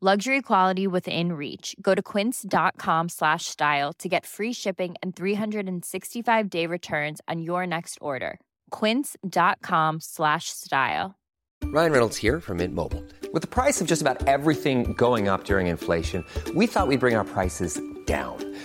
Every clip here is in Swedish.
Luxury quality within reach. Go to quince.com slash style to get free shipping and 365-day returns on your next order. quince.com slash style. Ryan Reynolds here from Mint Mobile. With the price of just about everything going up during inflation, we thought we'd bring our prices down.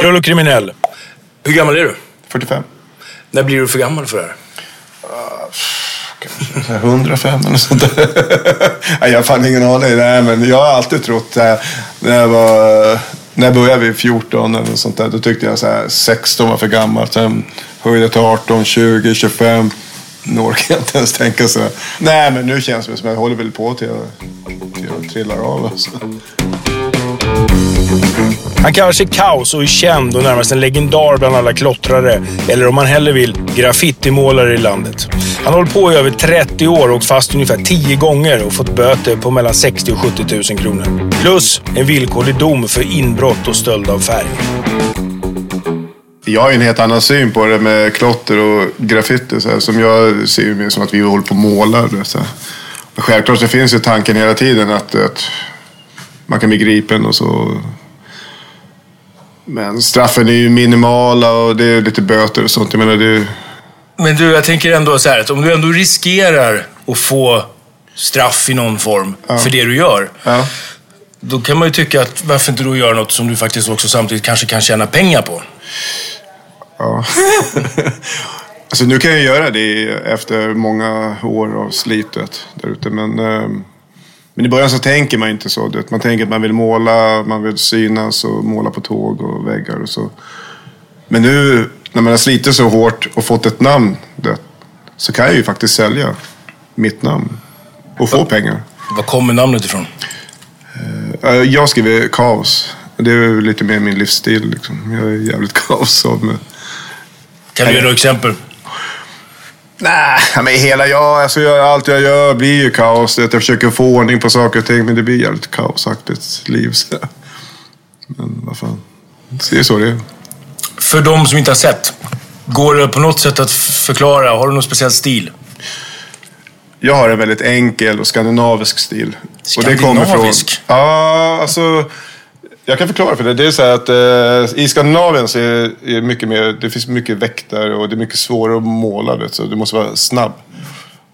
Kul, och kriminell. Hur gammal är du? 45. När blir du för gammal för det här? Kanske 105 eller sånt där. Nej, jag har fan ingen aning. Nej, men jag har alltid trott äh, när jag var... När jag började vid 14 eller sånt där. Då tyckte jag så här 16 var för gammalt. Sen höjde jag till 18, 20, 25. Nu orkar jag inte ens tänka så. Nej, men nu känns det som att jag håller väl på till jag, till jag trillar av. Alltså. Han kallar sig Kaos och är känd och närmast en legendar bland alla klottrare. Eller om man hellre vill, graffitimålare i landet. Han har hållit på i över 30 år och åkt fast ungefär 10 gånger och fått böter på mellan 60 och 70 000 kronor. Plus en villkorlig dom för inbrott och stöld av färg. Jag har ju en helt annan syn på det med klotter och graffiti. Så här, som jag ser ju mer som att vi håller på och målar. det, Så här. Självklart så finns ju tanken hela tiden att, att man kan bli gripen och så. Men straffen är ju minimala och det är lite böter och sånt. Jag menar, det är, Men du, jag tänker ändå så här att om du ändå riskerar att få straff i någon form för det du gör. ja. Då kan man ju tycka att varför inte då göra något som du faktiskt också samtidigt kanske kan tjäna pengar på. Ja. alltså nu kan jag göra det efter många år av slitet där ute. Men, ehm, men i början så tänker man inte så. vet. Man tänker att man vill måla, man vill synas och måla på tåg och väggar och så. Men nu när man har slitit så hårt och fått ett namn det, så kan jag ju faktiskt sälja mitt namn och få pengar. Var kommer namnet ifrån? Eh, Jag skriver kaos. Det är lite mer min livsstil. Liksom. Jag är jävligt kaos. Som, Kan du ge några exempel? Nej, men hela jag, alltså jag, allt jag gör blir ju kaos. Jag försöker få ordning på saker och ting, men det blir jävligt kaosaktigt liv. Så. Men vad fan, det är så det är. För de som inte har sett, går det på något sätt att förklara? Har du någon speciell stil? Jag har en väldigt enkel och skandinavisk stil. Och det kommer från, Skandinavisk? ja, alltså. Jag kan förklara för det. Det är så här att eh, i Skandinavien så är det mycket mer, det finns mycket väktare och det är mycket svårare att måla. Vet, så du måste vara snabb.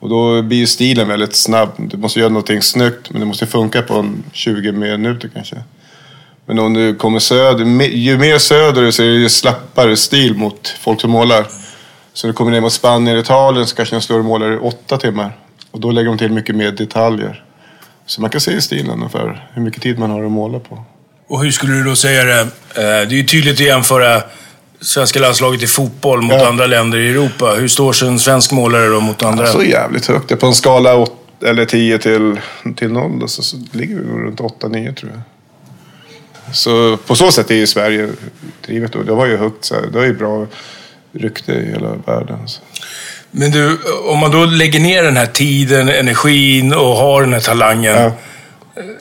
Och då blir ju stilen väldigt snabb. Du måste göra någonting snyggt men det måste funka på en 20 minuter kanske. Men om du kommer söder, ju mer söderut så är det ju slappare stil mot folk som målar. Så när du kommer ner mot Spanien och Italien så kanske de står och målar i åtta timmar. Och då lägger de till mycket mer detaljer. Så man kan se i stilen ungefär hur mycket tid man har att måla på. Och hur skulle du då säga det? Eh, Det är ju tydligt att jämföra svenska landslaget i fotboll mot Ja. andra länder i Europa. Hur står sig en svensk målare då mot andra? Så jävligt högt. Det på en skala åt- åt- eller 10 till, till 0 då, så, så ligger vi runt 8-9 tror jag. Så på så sätt är ju Sverige drivet. Och det har ju högt, så här, det har ju bra rykte i hela världen. Så. Men du, om man då lägger ner den här tiden, energin och har den här talangen. Ja.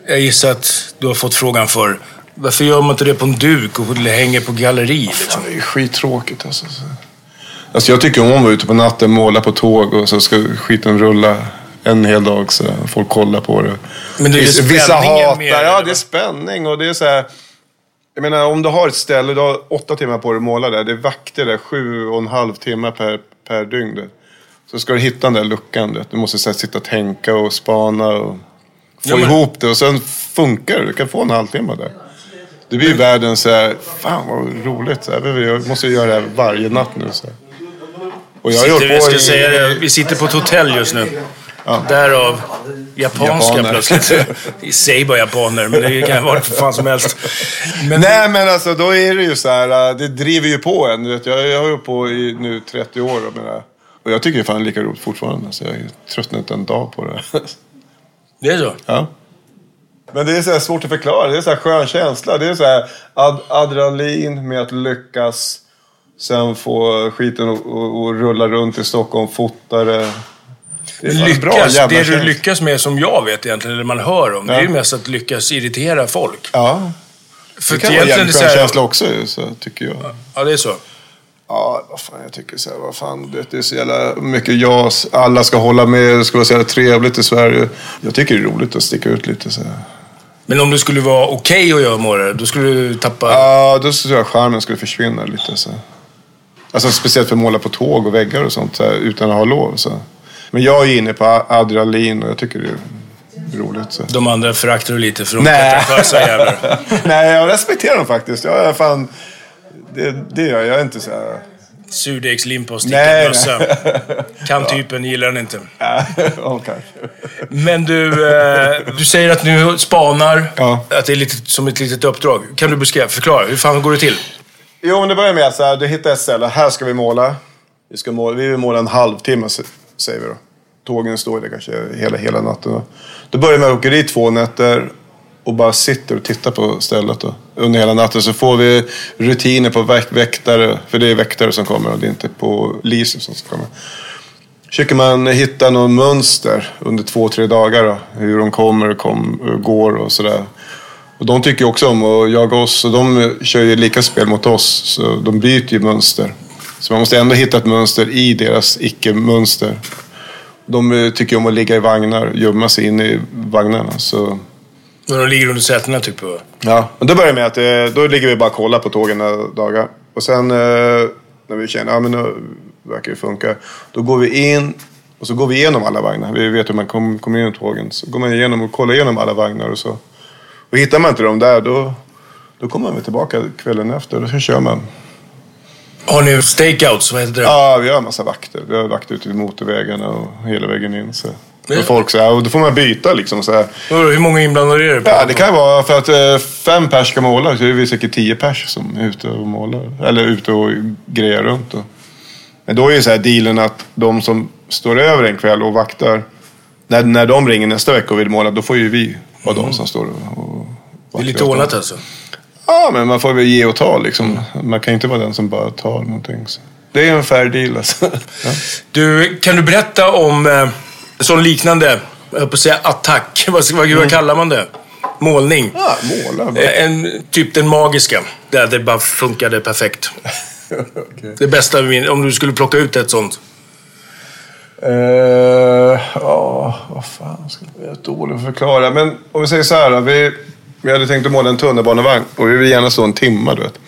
Jag gissar att du har fått frågan för varför gör man inte det på en duk och hänger på galleri? Liksom? Det är ju skittråkigt alltså. Så. Alltså jag tycker om att vara ute på natten, måla på tåg och så ska skiten rulla en hel dag så folk kollar på det. Men det är vissa, vissa hatar, mer, ja det är spänning och det är så här. Jag menar om du har ett ställe, du har åtta timmar på dig att måla där. Det är vakter där, sju och en halv timme per, per dygn. Där. Så ska du hitta den där luckan. där. Du måste så här, sitta och tänka och spana och få Ja, men- ihop det. Och sen funkar det. Du kan få en halvtimme där. Det blir ju världen så här, fan vad roligt. Så här, jag måste göra det här varje natt nu. Så här. Och jag har Sitter, jag ska i- säga det, vi sitter på ett hotell just nu. Därav japanska Japaner. plötsligt. Säg bara japaner, men det kan vara för fan som helst. Men Nej men alltså då är det ju så här, äh, det driver ju på en. Du vet, jag, jag har ju på i nu 30 år. Och, menar, och jag tycker det är fan lika roligt fortfarande. Så jag tröttnar inte en dag på det. det är så? ja. Men det är så svårt att förklara. Det är så här skön känsla. Det är så här ad adrenalin med att lyckas. Sen få skiten att rulla runt i Stockholm, fota det. Det bra lyckas, jävla det du känsla. lyckas med som jag vet egentligen, eller man hör om, det är ju Ja. mest att lyckas irritera folk. Ja. För Det kan vara en skön känsla också så tycker jag. Ja, det är så. Ja, vad fan, jag tycker så här, vad fan, det, det är så jävla mycket jag, alla ska hålla med, det ska vara så jävla trevligt i Sverige. Jag tycker det är roligt att sticka ut lite så här. Men om du skulle vara okej att göra det, då skulle du tappa... Ja, då tror jag charmen skulle försvinna lite så. Alltså speciellt för att måla på tåg och väggar och sånt så här, utan att ha lov. Så. Men jag är inne på adrenalin och jag tycker det är roligt. Så. De andra föraktar du lite för de Nej. pretentiösa jävlar. Nej, jag respekterar dem faktiskt. Jag är fan... Det, det gör jag. Jag är inte så här... Surdegslimpa och stickad mössa. Kan-typen gillar den inte. Men du, eh, du säger att du spanar, Ja. att det är lite som ett litet uppdrag. Kan du beskriva, förklara, hur fan går det till? Jo, men det börjar med att du hittar ett ställe. Här ska vi måla. Vi, ska måla, vi vill måla en halvtimme, säger vi då. Tågen står där kanske hela, hela natten. Då. börjar med att åka dit två nätter och bara sitter och tittar på stället då, under hela natten. Så får vi rutiner på väk väktare, för det är väktare som kommer och det är inte poliser som kommer. Försöker man hitta något mönster under två, tre dagar då, hur de kommer och kom, går och sådär. Och de tycker också om att jaga oss och de kör ju lika spel mot oss. Så de byter ju mönster. Så man måste ändå hitta ett mönster i deras icke-mönster. De tycker om att ligga i vagnar, gömma sig in i vagnarna. Så, när de ligger under sätena typ? och- ja. Och då börjar med att eh, då ligger vi bara och kollar på tågen några dagar. Och sen eh, när vi känner att ja, men nu verkar det funka. Då går vi in och så går vi igenom alla vagnar. Vi vet hur man kom- kommer in i tågen. Så går man igenom och kollar igenom alla vagnar och så. Och hittar man inte dem där då, då kommer man tillbaka kvällen efter och så kör man. Har ni stakeouts? Vad heter det? Ja, vi har en massa vakter. Vi har vakter ute vid motorvägarna och hela vägen in. Så. Och folk så här, och då får man byta liksom så här. Hur många inblandade är det? på? Ja, det kan vara för att eh, fem pers ska måla så är vi säkert tio pers som är ute och målar. Eller ute och grejer runt. Då. Men då är ju så här dealen att de som står över en kväll och vaktar. När, när de ringer nästa vecka och vill måla, då får ju vi vara de som står och och Det är lite vaktar ordnat alltså? Ja, men man får väl ge och ta liksom. Man kan inte vara den som bara tar någonting. Så. Det är en fair deal alltså. Ja. Du, kan du berätta om eh, sån liknande, jag höll på att säga attack. Vad, vad, vad kallar man det? Målning. Ja, måla. Eh, En, typ den magiska. Där det bara funkade perfekt. Okej. Det bästa, om du skulle plocka ut ett sånt. Eh, Ja, vad fan ska jag är dålig att förklara. Men om vi säger så här. Vi, vi hade tänkt att måla en tunnelbanevagn och vi vill gärna stå en timme, du vet.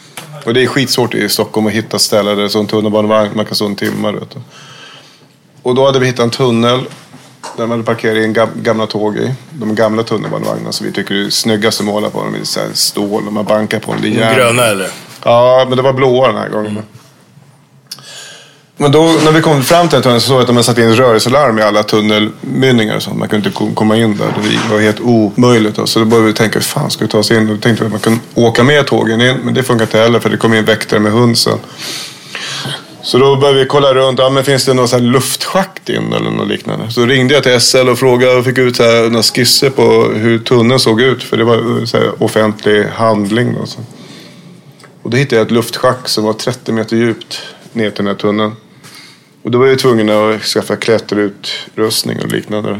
Och det är skitsvårt i Stockholm att hitta ställen där det står en tunnelbanevagn man kan stå en timme, du vet. Och då hade vi hittat en tunnel man hade parkerat in gam- gamla tåg i. De gamla tunnelbanevagnarna som vi tycker är snyggast att måla på. De är så stål och man bankar på dem. Det är De gröna eller? Ja, men det var blåa den här gången. Men då när vi kom fram till den tunneln så såg jag att de hade satt in rörelselarm i alla tunnelmynningar och sånt. Man kunde inte ko- komma in där. Det var helt omöjligt. Då. Så då började vi tänka, hur fan ska vi ta oss in? Då tänkte vi att man kunde åka med tågen in. Men det funkar inte heller för det kom in väktare med hund sen. Så då började vi kolla runt. Ja, men finns det någon så här luftschakt in eller något liknande? Så ringde jag till SL och frågade och fick ut så här, några skisser på hur tunneln såg ut. För det var så här, offentlig handling. Då, så. Och då hittade jag ett luftschakt som var 30 meter djupt ner till den här tunneln. Och då var jag tvungen att skaffa klätterutrustning och liknande.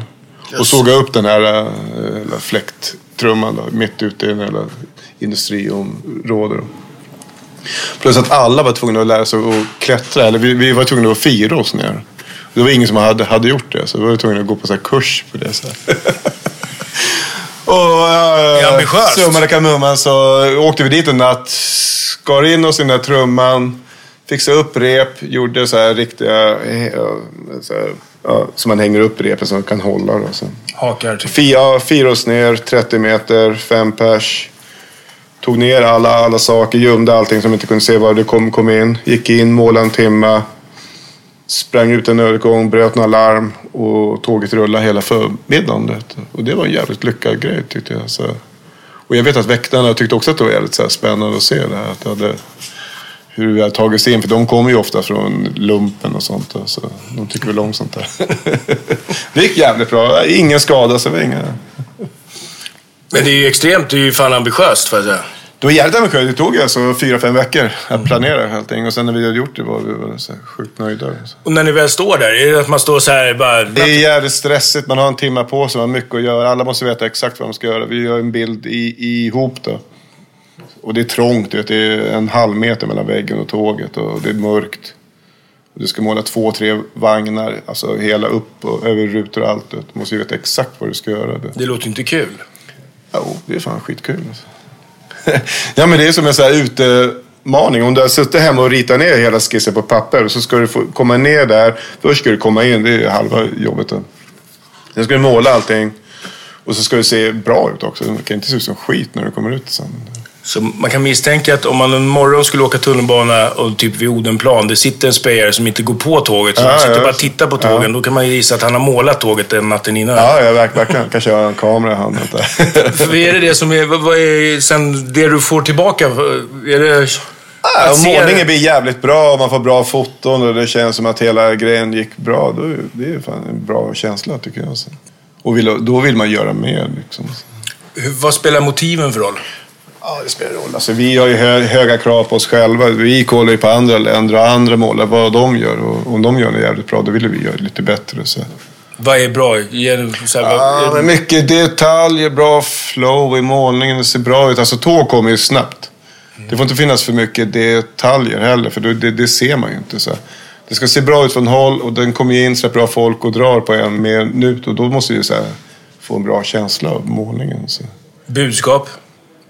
Och såga upp den här äh, fläkttrumman då, mitt ute i den här industriområdet. Plus att alla var tvungna att lära sig att klättra. Eller vi, vi var tvungna att fira oss ner. Det var ingen som hade, hade gjort det. Så vi var tvungna att gå på så kurs på det. Så och äh, summa kardemumman så åkte vi dit en natt. Skar in oss i den där trumman. Fixade upp rep. Gjorde så här riktiga... Så här, ja, så man hänger upp repet så man kan hålla. Då, så. Hakar typ. Fia, fyra oss ner, 30 meter, fem pers. Tog ner alla, alla saker, gömde allting som inte kunde se var det kom, kom in. Gick in, målade en timme. Sprang ut en övergång, bröt några larm och tåget rullade hela förmiddagen. Och det var en jävligt lyckad grej tyckte jag. Så. Och jag vet att väktarna tyckte också att det var jävligt så spännande att se det här. Att det hade, hur vi har tagit sig in. För de kommer ju ofta från lumpen och sånt. Så de tycker väl om sånt där. det gick jävligt bra. Ingen skada, så var inga... Men det är ju extremt, det är ju fan ambitiöst får jag säga. Det var jävligt ambitiöst. Det tog alltså fyra, fem veckor att planera allting. Och sen när vi hade gjort det var vi så sjukt nöjda. Och när ni väl står där, är det att man står så här bara... Det är jävligt stressigt. Man har en timme på sig, man har mycket att göra. Alla måste veta exakt vad de ska göra. Vi gör en bild i, ihop då. Och det är trångt, det är en halv meter mellan väggen och tåget och det är mörkt. Du ska måla två, tre vagnar, alltså hela upp och över rutor och allt. Du måste ju veta exakt vad du ska göra. Det låter inte kul. Jo, det är fan skitkul. Alltså. ja, men det är som en här utmaning. Om du har suttit hemma och ritat ner hela skissen på papper så ska du få komma ner där. Först ska du komma in, det är halva jobbet. Då. Sen ska du måla allting. Och så ska det se bra ut också. Det kan inte se ut som skit när du kommer ut sen. Så man kan misstänka att om man en morgon skulle åka tunnelbana och typ vid Odenplan, det sitter en spejare som inte går på tåget, som Ja, sitter ja. bara och tittar på tågen. Då kan man ju gissa att han har målat tåget den natten innan. Ja, jag verk- verkligen. Kanske har en kamera i handen. För är det det som är, vad är sen det du får tillbaka? Är det... Ja, om målningen blir jävligt bra och man får bra foton och det känns som att hela grejen gick bra. Då det är fan en bra känsla tycker jag. Så. Och vill, då vill man göra mer. Liksom. Vad spelar motiven för roll? Ja, det spelar roll. Alltså, vi har ju hö höga krav på oss själva. Vi kollar ju på andra länder och andra målare, vad de gör. Och om de gör det jävligt bra, då vill vi göra det lite bättre. Så. Vad är bra? Så här, Ja, vad, men mycket detaljer, bra flow i målningen. Det ser bra ut. Alltså tåg kommer ju snabbt. Det får inte finnas för mycket detaljer heller, för det, det, det ser man ju inte. Så. Det ska se bra ut från håll och den kommer ju in så bra folk och drar på en minut. Och då måste vi så här, få en bra känsla av målningen. Så. budskap?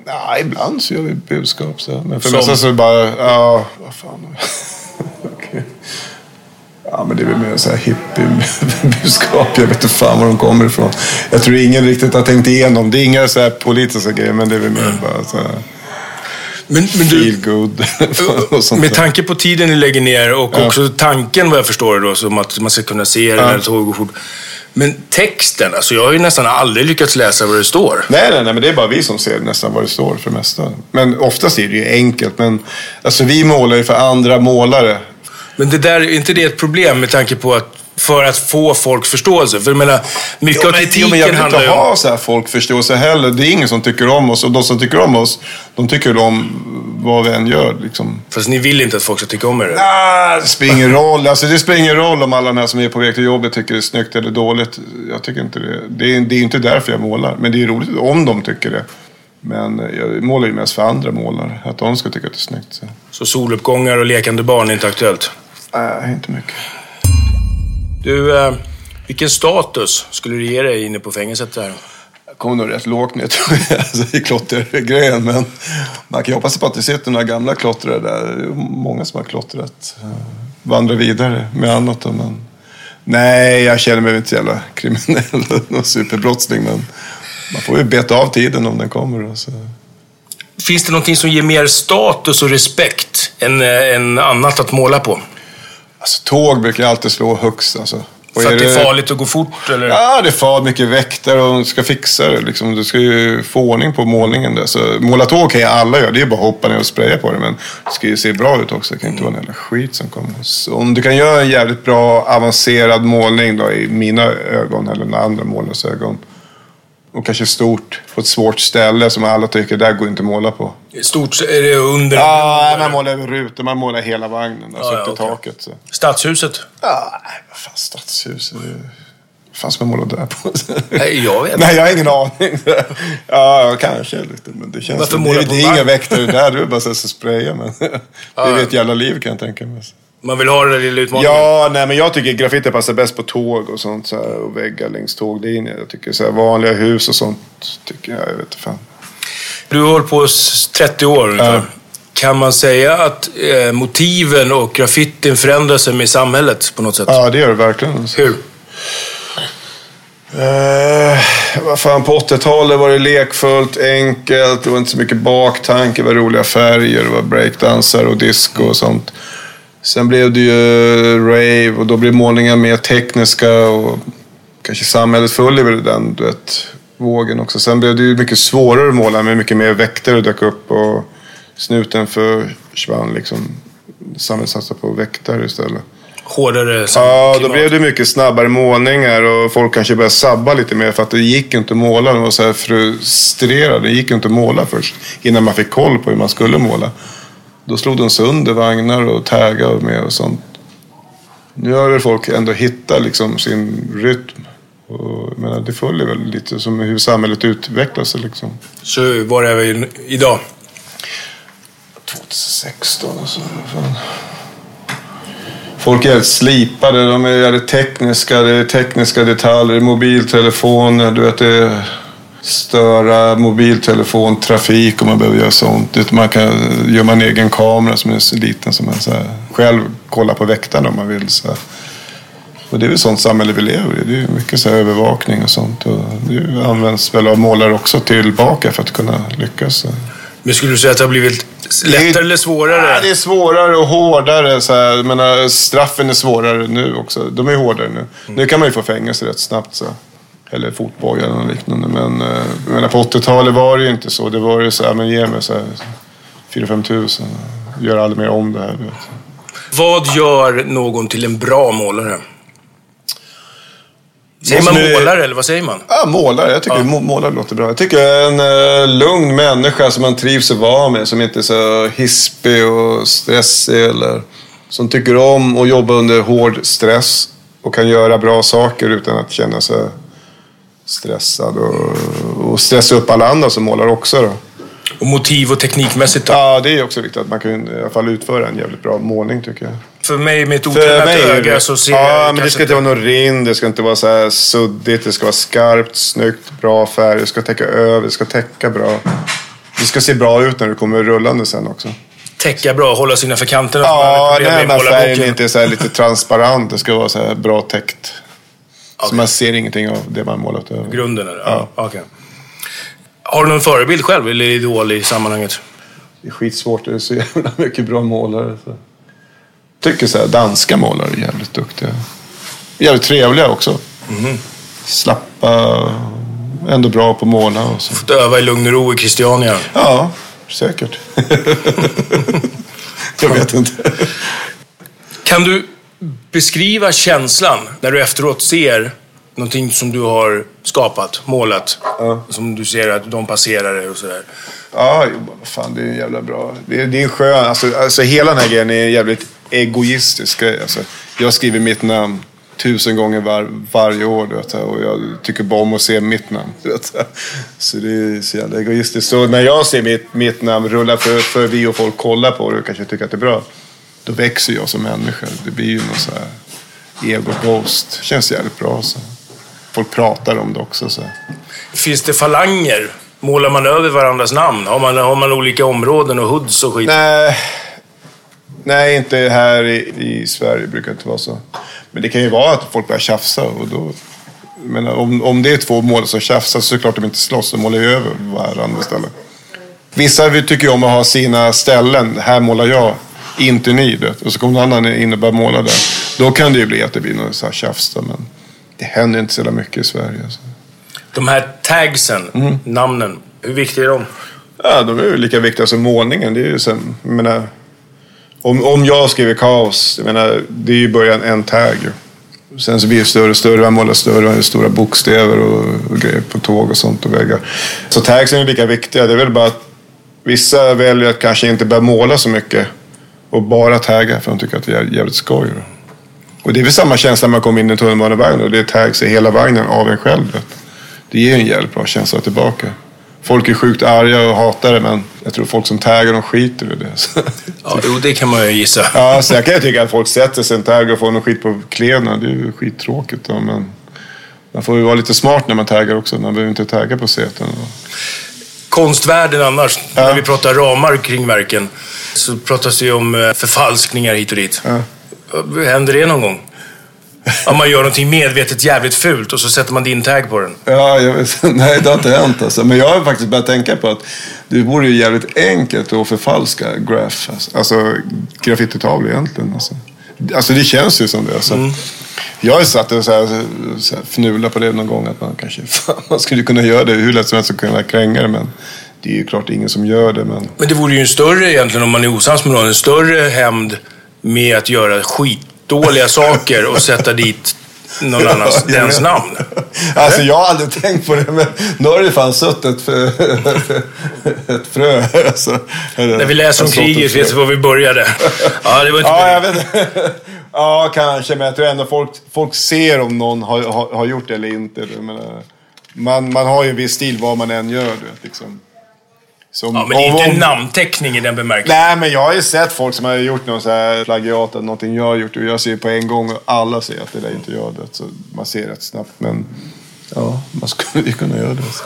Ja, ibland så gör vi budskap. Så. Men för mesta så är det bara, ja, vad fan. Okej. Ja, men det är väl mer så här hippie-budskap. Jag vet inte fan var de kommer ifrån. Jag tror ingen riktigt har tänkt igenom. Det är inga så här politiska grejer, men det är väl mer bara så här Men, men du, feel good. och med tanke på tiden ni lägger ner och Ja. också tanken vad jag förstår det då, som att man ska kunna se det Ja. när tåget går fort. Men texten, alltså jag har ju nästan aldrig lyckats läsa vad det står. Nej, nej, nej, men det är bara vi som ser nästan vad det står för det mesta. Men oftast är det ju enkelt. Men alltså, vi målar ju för andra målare. Men det där, är inte det ett problem med tanke på att för att få folks förståelse? För jag menar, mycket Jo, av men, kritiken jo, jag vill handlar inte ha så här folkförståelse heller. Det är ingen som tycker om oss. Och de som tycker om oss, de tycker om vad vi än gör. Liksom. Fast ni vill inte att folk ska tycka om er? Nej, det spelar ingen roll. Alltså, det spelar ingen roll om alla de här som är på väg till jobbet tycker det är snyggt eller dåligt. Jag tycker inte det. Det är, det är inte därför jag målar. Men det är roligt om de tycker det. Men jag målar ju mest för andra målare. Att de ska tycka att det är snyggt. Så. Så soluppgångar och lekande barn är inte aktuellt? Nej, inte mycket. Du, eh, vilken status skulle du ge dig inne på fängelset där? Jag kommer nog rätt lågt ner tror jag, alltså, i klottergrejen. Men man kan ju hoppas på att det sitter några gamla klottrare där. Det är många som har klottrat. eh, Vandrar vidare med annat. då, Men... Nej, jag känner mig inte jävla kriminell och superbrottsling. Men man får ju beta av tiden om den kommer. så. Finns det någonting som ger mer status och respekt än, eh, än annat att måla på? Alltså, tåg brukar alltid slå högst. Alltså. Och För att det är farligt att gå fort eller? Ja, det är farligt mycket väktare och de ska fixa det. Liksom. Du ska ju få ordning på målningen där. Så måla tåg kan ju alla göra. Det är ju bara att hoppa ner och spraya på det. Men det ska ju se bra ut också. Det kan inte vara en jävla skit som kommer. Så om du kan göra en jävligt bra avancerad målning då i mina ögon eller andra målares ögon. Och kanske stort på ett svårt ställe som alla tycker där går inte att måla på. Stort är det under? Ja, man målar över rutor, man målar hela vagnen. Alltså Ja, upp ja, till okej. taket. Så. Stadshuset? Ja, nej, vad fan stadshus. Det... Vad fan ska man måla där på? Nej, jag vet Nej, jag har ingen aning. ja, kanske lite. Men det känns... Varför måla på det är inga väktare där. Du bara så att spraya. Men det är ett jävla liv kan jag tänka mig. Man vill ha den där lilla utmaningen? Ja, nej, men jag tycker graffiti passar bäst på tåg och sånt. Så här, och väggar längs tåglinjer. Jag tycker så här, vanliga hus och sånt. Tycker jag, jag vet fan. Du har hållit på s- 30 år ungefär. Kan man säga att eh, motiven och graffitin förändrar sig med samhället på något sätt? Ja, det gör det verkligen. Hur? Eh, vad fan, på 80-talet var det lekfullt, enkelt, det var inte så mycket baktanke, det var roliga färger, det var breakdansar och disco och sånt. Sen blev det ju rave och då blev målningar mer tekniska och kanske samhället följer väl den du vet, vågen också. Sen blev det ju mycket svårare att måla med mycket mer väktare dök upp och snuten försvann liksom. Samhället satsade på väktare istället. Hårdare Ja, då blev det mycket snabbare målningar och folk kanske började sabba lite mer för att det gick inte att måla. De var så här frustrerade. Det gick inte att måla först innan man fick koll på hur man skulle måla. Då slog de sönder vagnar och taggar med och sånt. Nu har väl folk ändå hittat liksom sin rytm. Och, menar, det följer väl lite som hur samhället utvecklar sig liksom. Så var är vi idag? 2016 alltså. Fan. Folk är jävligt slipade, de är jävligt tekniska. Det är tekniska detaljer, mobiltelefoner, du vet det är störa mobiltelefontrafik om man behöver göra sånt. Det- Man kan, gör man en egen kamera som är så liten som man så här, själv kollar på väktarna om man vill. Så här. Och det är väl sånt samhälle vi lever i. Det är mycket så övervakning och sånt. Och det används väl av målare också tillbaka för att kunna lyckas. Men skulle du säga att det har blivit lättare eller svårare? Ja, det är svårare och hårdare. Så här. Jag menar, straffen är svårare nu också. De är hårdare nu. Nu kan man ju få fängelse rätt snabbt. Så. Eller fotboja eller något liknande. Men eh, jag menar, på 80-talet var det ju inte så. Det var ju så här, men ge mig så här 4-5 tusen. Gör aldrig mer om det här. Vad gör någon till en bra målare? Säger man målare eller vad säger man? Ja, målare. Jag tycker må- målare låter bra. Jag tycker en uh, lugn människa som man trivs att vara med. Som inte är så hispig och stressig. Eller, som tycker om att jobba under hård stress. Och kan göra bra saker utan att känna sig stressad. Och, och stressa upp alla andra som målar också. Då. Och motiv och teknikmässigt då? Ja, det är också viktigt att man kan i alla fall utföra en jävligt bra målning tycker jag. För mig med ett otränat öga så ser Ja, jag men det ska inte vara någon rinn, det ska inte vara så här suddigt, det ska vara skarpt, snyggt, bra färg, det ska täcka över, det ska täcka bra. Det ska se bra ut när du kommer rullande sen också. täcka bra, hålla sig innanför kanterna. Ja, nej, men färgen inte är så lite transparent, det ska vara så här bra täckt. Så man ser ingenting av det man målat över. Grunden är det? Ja. okej. Har du någon förebild själv eller idol i sammanhanget? Det är skitsvårt, det är så jävla mycket bra målare. Så. Tycker så här, danska målare är jävligt duktiga. Jävligt trevliga också. Mhm. Slappa, ändå bra på att måla och så. Fått öva i lugn och ro i Christiania. Ja, säkert. Jag vet inte. Kan du beskriva känslan när du efteråt ser någonting som du har skapat, målat? Som du ser att de passerar och sådär. Ja, fan, det är jävla bra. Det är, det är en skön, alltså, alltså hela den här grejen är en jävligt egoistisk grej. Alltså, jag skriver mitt namn tusen gånger var, varje år. Vet, och jag tycker bara om att se mitt namn. Vet, så det är så jävla egoistiskt. Så när jag ser mitt, mitt namn rulla för, för vi och folk kollar på det och kanske tycker att det är bra. Då växer jag som människa. Det blir ju någon så här ego-boast. Känns jävligt bra. Så. Folk pratar om det också. Så. Finns det falanger? Målar man över varandras namn? Har man, har man olika områden och hoods och skit? Nej, nej inte här i, i Sverige brukar det inte vara så. Men det kan ju vara att folk börjar tjafsa. Och då, men om, om det är två mål som tjafsar så är det klart att de inte slåss. De målar ju över varandra istället. Vissa vi tycker om att ha sina ställen. Här målar jag, inte ni. vet. Och så kommer någon annan in och börjar måla där. Då kan det ju bli att det blir något så här tjafs då, men det händer inte så jävla mycket i Sverige. Alltså. De här tagsen, Mm. namnen, hur viktiga är de? Ja, de är ju lika viktiga som målningen. Det är ju sen, jag menar, om, om jag skriver kaos, jag menar, det är ju början en tag. Sen så blir det större och större, man målar större, och stora bokstäver och, och grejer på tåg och sånt och väggar. Så tagsen är lika viktiga. Det är väl bara att vissa väljer att kanske inte börja måla så mycket och bara tagga för de tycker att det är jävligt skoj. Och det är väl samma känsla när man kommer in i tunnelbanevagnen och det är tags i hela vagnen av en själv. Det ger en jävligt bra känsla tillbaka. Folk är sjukt arga och hatar det men jag tror folk som taggar de skiter i det. Ja, jo, det kan man ju gissa. Ja, jag kan ju tycka att folk sätter sig en tagg och får någon skit på kläderna. Det är ju skittråkigt då, men man får ju vara lite smart när man taggar också. Man behöver inte tagga på säten. Konstvärlden annars, när vi pratar ramar kring verken, så pratas det ju om eh, förfalskningar hit och dit. Händer det någon gång? Om man gör någonting medvetet jävligt fult och så sätter man din tag på den. Ja, vet, nej det har inte hänt alltså. Men jag har faktiskt börjat tänka på att det vore ju jävligt enkelt att förfalska graf, alltså, alltså graffititavlor egentligen. Alltså. alltså det känns ju som det. Alltså. Jag har ju satt och så här, så här fnula på det någon gång att man kanske fan, man skulle kunna göra det hur lätt som helst att kunna kränga det. Men det är ju klart ingen som gör det. Men Men det vore ju en större, egentligen om man är osams med någon, en större hämnd med att göra skitdåliga saker och sätta dit någon annans, Ja, dens namn. Alltså jag har aldrig tänkt på det, men nu har det fan suttit ett, frö- ett frö. Alltså, När vi läser om kriget vet vi var vi började. Ja, det var inte Ja, jag vet inte. Ja, kanske, men jag tror ändå folk, folk ser om någon har, har, har gjort det eller inte. Menar, man, man har ju en viss stil vad man än gör. Du vet, liksom. Som, Ja, men det är inte om- namnteckning i den bemärkelsen. Nej, men jag har ju sett folk som har gjort någon så här plagiat eller någonting jag har gjort och jag ser på en gång och alla ser att det där inte jag det. Så man ser rätt snabbt. Men ja, man skulle ju kunna göra det. Så.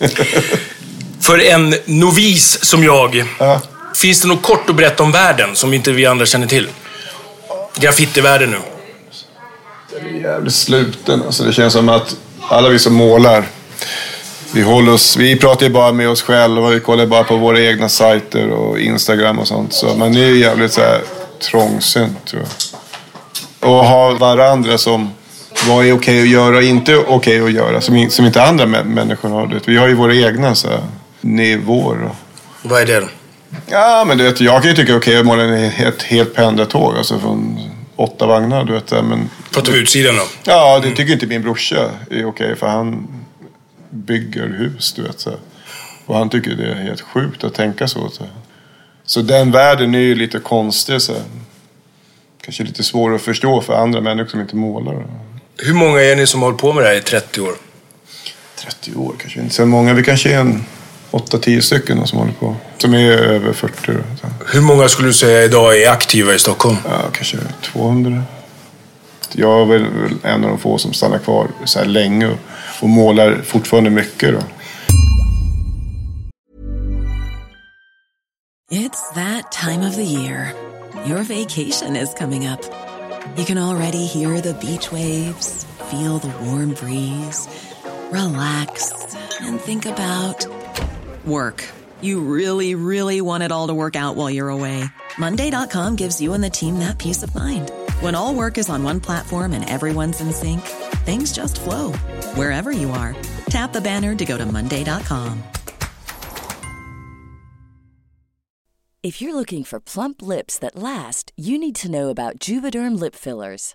För en novis som jag, finns det något kort att berätta om världen som inte vi andra känner till? Graffitivärlden nu. Det är jävligt sluten. Alltså, det känns som att alla vi som målar, vi, håller oss, vi pratar ju bara med oss själva. Vi kollar bara på våra egna sajter och Instagram och sånt. Så man är ju jävligt så här, trångsynt tror jag. Och ha varandra som vad är okej att göra och inte okej att göra. Som, som inte andra mä- människor har. du vet. Vi har ju våra egna så här, nivåer. Vad är det då? Ja, men du vet, jag kan ju tycka okej att måla en- ett helt pendeltåg. Alltså från åtta vagnar. Du vet, men Pratar vi utsidan då? Ja, det tycker inte min brorsa är okej. För han bygger hus, du vet. Så. Och han tycker det är helt sjukt att tänka så. Så, så den världen är ju lite konstig. Så. Kanske lite svår att förstå för andra människor som inte målar. Hur många är ni som har hållit på med det här i 30 år? 30 år kanske inte så många. Vi kanske är en 8-10 stycken som håller på. Som är över 40. då, så. Hur många skulle du säga idag är aktiva i Stockholm? Ja, kanske 200. Jag är väl en av de få som stannar kvar så här länge och, och målar fortfarande mycket. Då. It's that time of the year. Your vacation is coming up. You can already hear the beach waves, feel the warm breeze, relax, and think about work. You really, really want it all to work out while you're away. Monday.com gives you and the team that peace of mind. When all work is on one platform and everyone's in sync, things just flow wherever you are. Tap the banner to go to Monday.com. If you're looking for plump lips that last, you need to know about Juvederm lip fillers.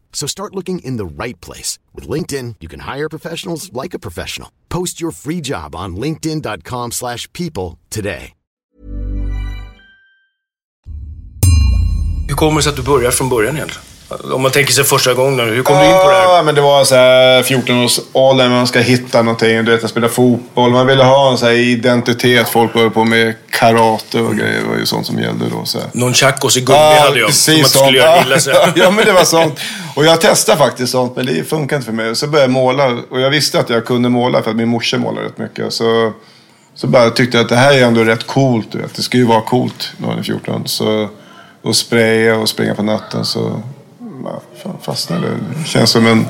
So start looking in the right place. With LinkedIn, you can hire professionals like a professional. Post your free job on linkedin.com slash people today. Hur kommer det sig att du börjar från början egentligen? Om man tänker sig första gången, hur kom du in på det här? Ja, men det var så här 14 års ålder, man ska hitta någonting. Du vet, jag spelade fotboll. Man ville ha en så identitet. Folk började på med karate och grejer. Det var ju sånt som gällde då. Så här. Nunchakos i gummi hade jag. Som precis du skulle göra illa. Ja, men det var sånt. Och jag testade faktiskt sånt, men det funkar inte för mig. Och så började jag måla. Och jag visste att jag kunde måla för att min morsa målar rätt mycket. Så, så bara tyckte jag att det här är ändå rätt coolt. Du vet. Det ska ju vara coolt när man är 14. Så, och spraya och springa på natten. Så fan, fastnade. Det känns som en,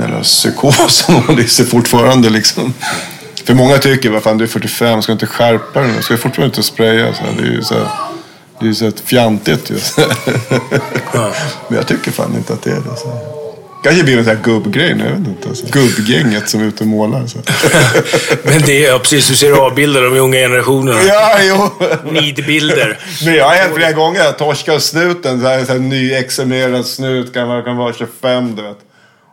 jävla psykos som håller i sig fortfarande. Liksom. För många tycker, vad fan du är 45, ska du inte skärpa dig? Ska du fortfarande inte spraya? Så här, det är ju så här, det är så här fjantigt ju. Men jag tycker fan inte att det är det. Så. Kanske blir en sån här gubbgrej nu, jag vet inte. Alltså. Gubbgänget som är ute och målar. Så. Men det är, ja, precis, du ser avbilder av de unga generationerna. Ja, jo. Nidbilder. Men jag har hänt flera gånger. Torska snuten, så här, så här nyexaminerad snut, kan vara, kan vara 25 du vet.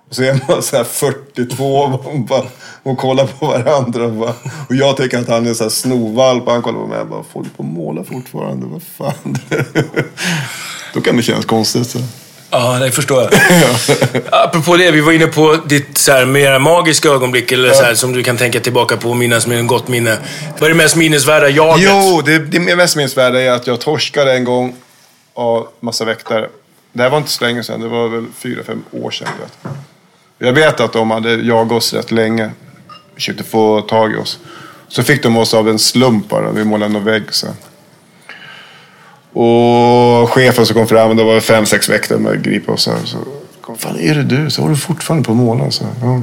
Och så är man så här 42 och, bara, och kollar på varandra. Och, bara, och jag tycker att han är så här snovalp och han kollar på mig och bara, får du på måla fortfarande? Vad fan? Då kan det kännas konstigt. Så. Ja, det förstår jag. Apropå det, vi var inne på ditt så här, mer magiska ögonblick, eller så här, som du kan tänka tillbaka på och minnas med en gott minne. Vad är det mest minnesvärda jaget? Jo, det, det mest minnesvärda är att jag torskade en gång av massa väktare. Det här var inte så länge sedan, det var väl fyra, fem år sedan. Vet. Jag vet att de hade jagat oss rätt länge. Försökte få tag i oss. Så fick de oss av en slump bara. Vi målade någon vägg sen. Och chefen som kom fram, det var fem, sex väktare med gripa gripa oss. här. Så kom, fan är det du? Så var du fortfarande på att måla? Så, ja.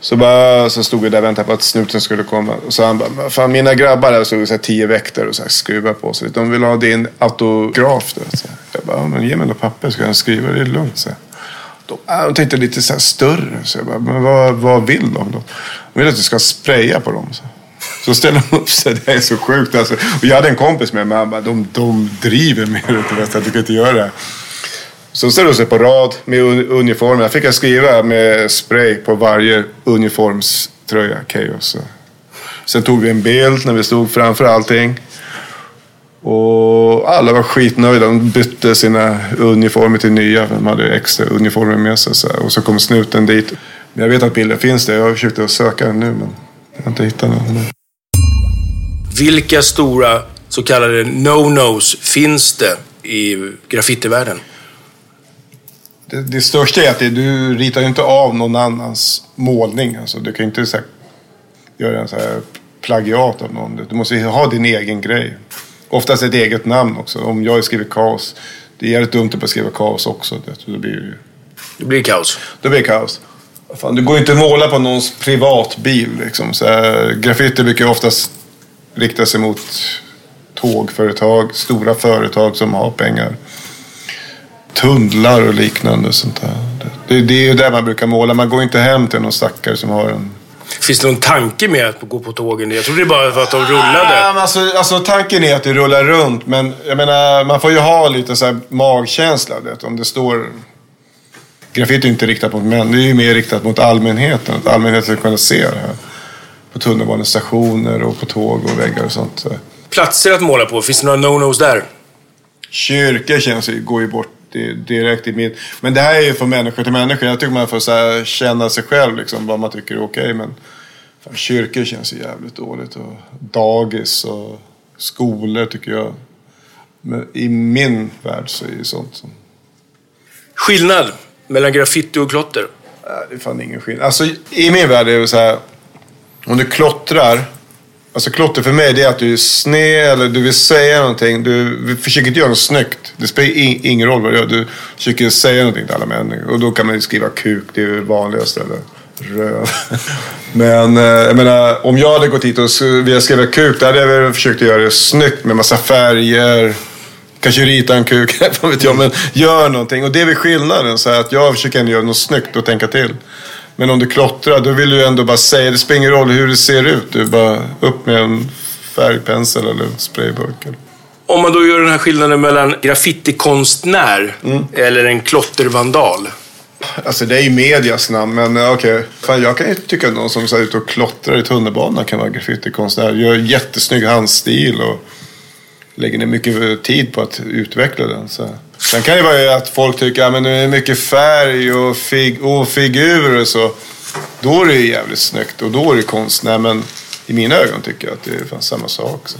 så, bara, så stod vi där och väntade på att snuten skulle komma. Så han bara, fan mina grabbar där stod så här tio väktare och så här skruvade på sig. De vill ha din autograf. Då. Så jag bara, ja, men ge mig något papper så kan jag skriva. Det är lugnt. Så. De, de tänkte lite så här större. Så jag bara, men vad, vad vill de då? De vill att du ska spraya på dem. Så. Så ställer de upp sig. Det är så sjukt alltså. Och jag hade en kompis med mig. Han bara, de, de driver med det. Jag tycker inte göra det. Så ställde de sig på rad med uniformer. Jag fick jag skriva med spray på varje uniformströja. Chaos. Sen tog vi en bild när vi stod framför allting. Och alla var skitnöjda. De bytte sina uniformer till nya. De hade extra uniformer med sig. Så här. Och så kom snuten dit. Men jag vet att bilden finns där. Jag har försökt att söka den nu men jag har inte hittat den. Vilka stora så kallade no-nos finns det i graffitivärlden? Det, det största är att det, du ritar ju inte av någon annans målning. Alltså, du kan inte så här, göra en så här plagiat av någon. Du måste ha din egen grej. Oftast ett eget namn också. Om jag skriver kaos. Det är jävligt dumt att skriva kaos också. Det, då blir det. Det blir kaos. Då blir det kaos. Fan, du går ju inte att måla på någons privatbil. Liksom. Så här, graffiti brukar oftast rikta sig mot tågföretag, stora företag som har pengar. Tunnlar och liknande. Sånt där. Det, det är ju där man brukar måla. Man går inte hem till någon stackare som har en... Finns det någon tanke med att gå på tågen? Jag trodde det bara var att de rullade. Men alltså, alltså, tanken är att det rullar runt. Men jag menar, man får ju ha lite så här magkänsla. Vet, om det står... Graffiti är inte riktat mot män. Det är ju mer riktat mot allmänheten. Att allmänheten ska kunna se det här. På tunnelbanestationer och på tåg och väggar och sånt. Platser att måla på, finns det några no-nos där? Kyrkor känns ju, går ju bort di- direkt i min... Men det här är ju från människa till människa. Jag tycker man får så känna sig själv liksom, vad man tycker är okej. men fan, kyrkor känns ju jävligt dåligt. Och dagis och skolor tycker jag. Men i min värld så är det sånt som... Skillnad mellan graffiti och klotter? Nej, det är fan ingen skillnad. Alltså i min värld är det så här. Om du klottrar. Alltså klotter för mig det är att du är sned eller du vill säga någonting. Du försöker inte göra något snyggt. Det spelar ingen roll vad du gör. Du försöker säga någonting till alla människor. Och då kan man ju skriva kuk. Det är det vanligaste. Eller röv. Men eh, jag menar, om jag hade gått hit och velat skriva kuk, då hade jag väl försökt göra det snyggt med massa färger. Kanske rita en kuk, vad vet jag. Men gör någonting. Och det är väl skillnaden. Så att jag försöker ändå göra något snyggt och tänka till. Men om du klottrar, då vill du ändå bara säga. Det spelar ingen roll hur det ser ut. Du bara upp med en färgpensel eller sprayburk. Eller. Om man då gör den här skillnaden mellan graffitikonstnär eller en klottervandal. Alltså det är ju medias namn, men eh, okej. Fan, jag kan ju tycka att någon som är ute och klottrar i tunnelbanan kan vara graffitikonstnär. Gör jättesnygg handstil och lägger ner mycket tid på att utveckla den. Så. Sen kan det vara att folk tycker att det är mycket färg och, fig och figurer och så. Då är det ju jävligt snyggt och då är det konstnär. Men i mina ögon tycker jag att det är fan samma sak. Så.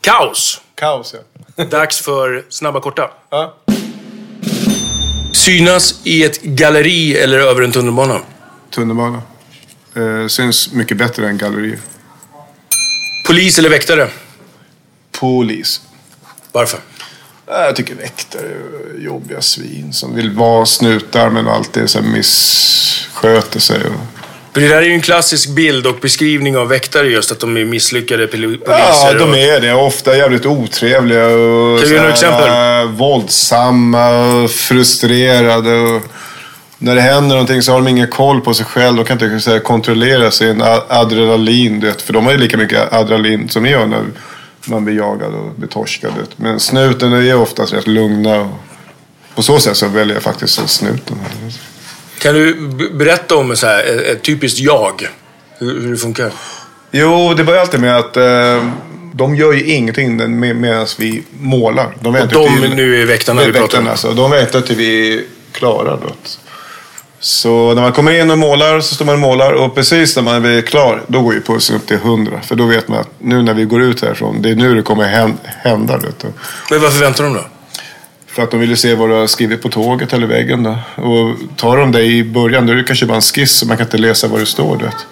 Kaos! Kaos ja. Dags för snabba korta. ja. Synas i ett galleri eller över en tunnelbana. Tunnelbana. Eh, syns mycket bättre än gallerier. Polis eller väktare. Polis. Varför? Ja, Jag tycker väktare är jobbiga svin som vill vara snutar men alltid så missköter sig. För det där är ju en klassisk bild och beskrivning av väktare just att de är misslyckade pol- poliser. Ja, de och- är det. Ofta jävligt otrevliga och Kan du ge några exempel? äh, våldsamma och frustrerade. Och när det händer någonting så har de ingen koll på sig själv. De kan inte så här, kontrollera sin adrenalin. Vet. För de har ju lika mycket adrenalin som jag när man blir jagad och blir torskad. Men snuten är oftast rätt lugna. Och på så sätt så väljer jag faktiskt snuten. Kan du berätta om så här, ett, typiskt jag? Hur, hur det funkar? Jo, det börjar alltid med att eh, de gör ju ingenting med, medan vi målar. De väntar de till, nu är väktarna vi pratar om. alltså. De väntar till vi är klara. Då. Så när man kommer in och målar så står man och målar och precis när man blir klar då går ju pulsen upp till 100. För då vet man att nu när vi går ut härifrån, det är nu det kommer hän- hända. Vet du. Men varför väntar de då? För att de vill ju se vad du har skrivit på tåget eller väggen. Då. Och tar de det i början då är det kanske bara en skiss så man kan inte läsa vad det står. Vet.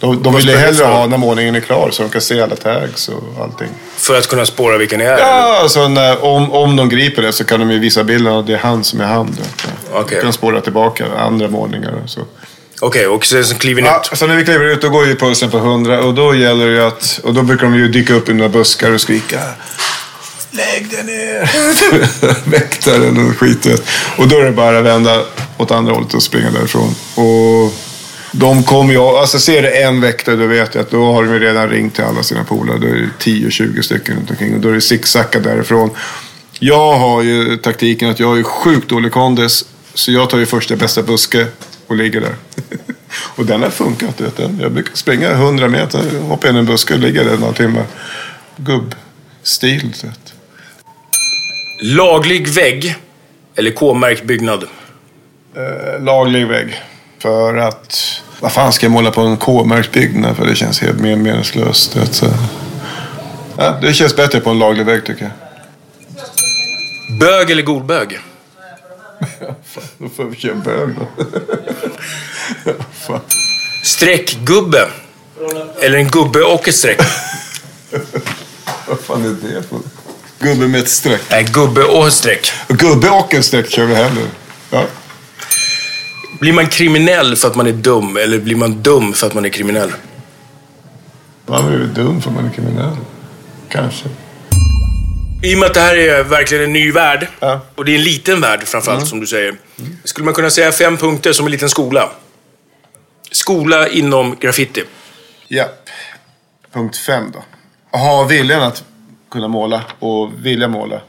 De, de vill ju det hellre ha när målningen är klar så de kan se alla tags och allting. För att kunna spåra vilka ni är? Ja, alltså när, om, om de griper det så kan de ju visa bilden att det är han som är han. Okej. De kan spåra tillbaka andra målningar och så. Okej, och sen så kliver ni Ja, ut. så när vi kliver ut då går ju pulsen på 100 och då gäller det ju att, och då brukar de ju dyka upp i några buskar och skrika Lägg dig ner! Väktaren och skit. Och då är det bara att vända åt andra hållet och springa därifrån. Och de kommer ju, alltså ser det en väktare då vet jag att då har de redan ringt till alla sina polare. Då är det 10-20 stycken runt omkring och då är det zigzacka därifrån. Jag har ju taktiken att jag ju sjukt dålig kondis. Så jag tar ju första bästa buske och ligger där. och den har funkat. Vet du. Jag brukar springa 100 meter, hoppa in i en buske och ligga där några timmar. Gubbstil. Vet. Laglig vägg eller K-märkt byggnad? Eh, laglig vägg. För att... Vad fan ska jag måla på en K-märkt byggnad? För det känns helt mer meningslöst. Ja, det känns bättre på en laglig vägg tycker jag. Bög eller godbög? Då får vi köra bög då. Fan. Streckgubbe? Eller en gubbe och ett streck? Vad fan är det för... Gubbe med ett streck. Nej, gubbe och ett streck. Gubbe och en streck kör vi hellre. Ja. Blir man kriminell för att man är dum eller blir man dum för att man är kriminell? Man ju dum för man är kriminell. Kanske. I och med att det här är verkligen en ny värld, Ja. och det är en liten värld framförallt som du säger. Skulle man kunna säga fem punkter som en liten skola? Skola inom graffiti. Ja. Punkt fem då. Ha viljan att kunna måla och vilja måla.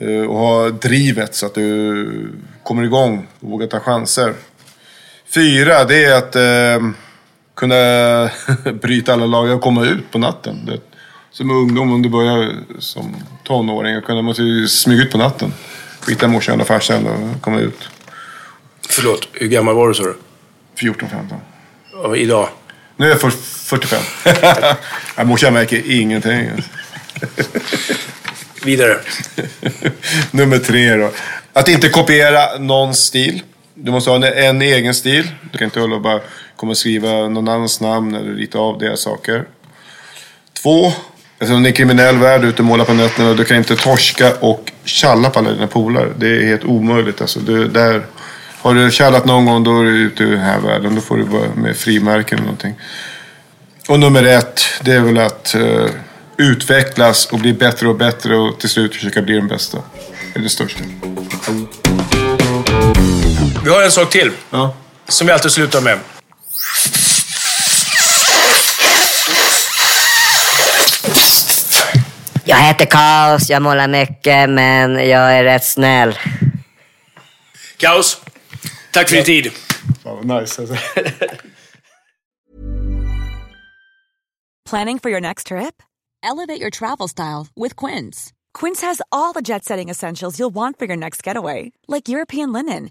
Eh, Och ha drivet så att du kommer igång och vågar ta chanser. Fyra, det är att eh, kunna bryta alla lagar och komma ut på natten. Det, som ungdom, om du börjar som tonåring, och kunna, måste ju smyga ut på natten. Skita i morsan och farsan och komma ut. Förlåt, hur gammal var du sa du? 14, 15. Ja, Idag? Nu är jag för 45. ja, morsan märker ingenting. Vidare. Nummer tre då. Att inte kopiera någon stil. Du måste ha en, en egen stil. Du kan inte hålla och bara komma och skriva någon annans namn eller rita av deras saker. Två. Eftersom det är en kriminell värld ute och målar på nätterna. Du kan inte torska och tjalla på alla dina polare. Det är helt omöjligt. Alltså, du, där Har du tjallat någon gång då är du ute i den här världen. Då får du vara med frimärken eller någonting. Och nummer ett, det är väl att uh, utvecklas och bli bättre och bättre och till slut försöka bli den bästa. Det är det största. Vi har en sak till. Ja. Som vi alltid slutar med. Jag heter Kaos, jag målar mycket, men jag är rätt snäll. Kaos, tack för din tid. Fan vad nice alltså. Planning for your next trip? Elevate your travel style with Quince. Quince has all the jet setting essentials you'll want for your next getaway, like European linen,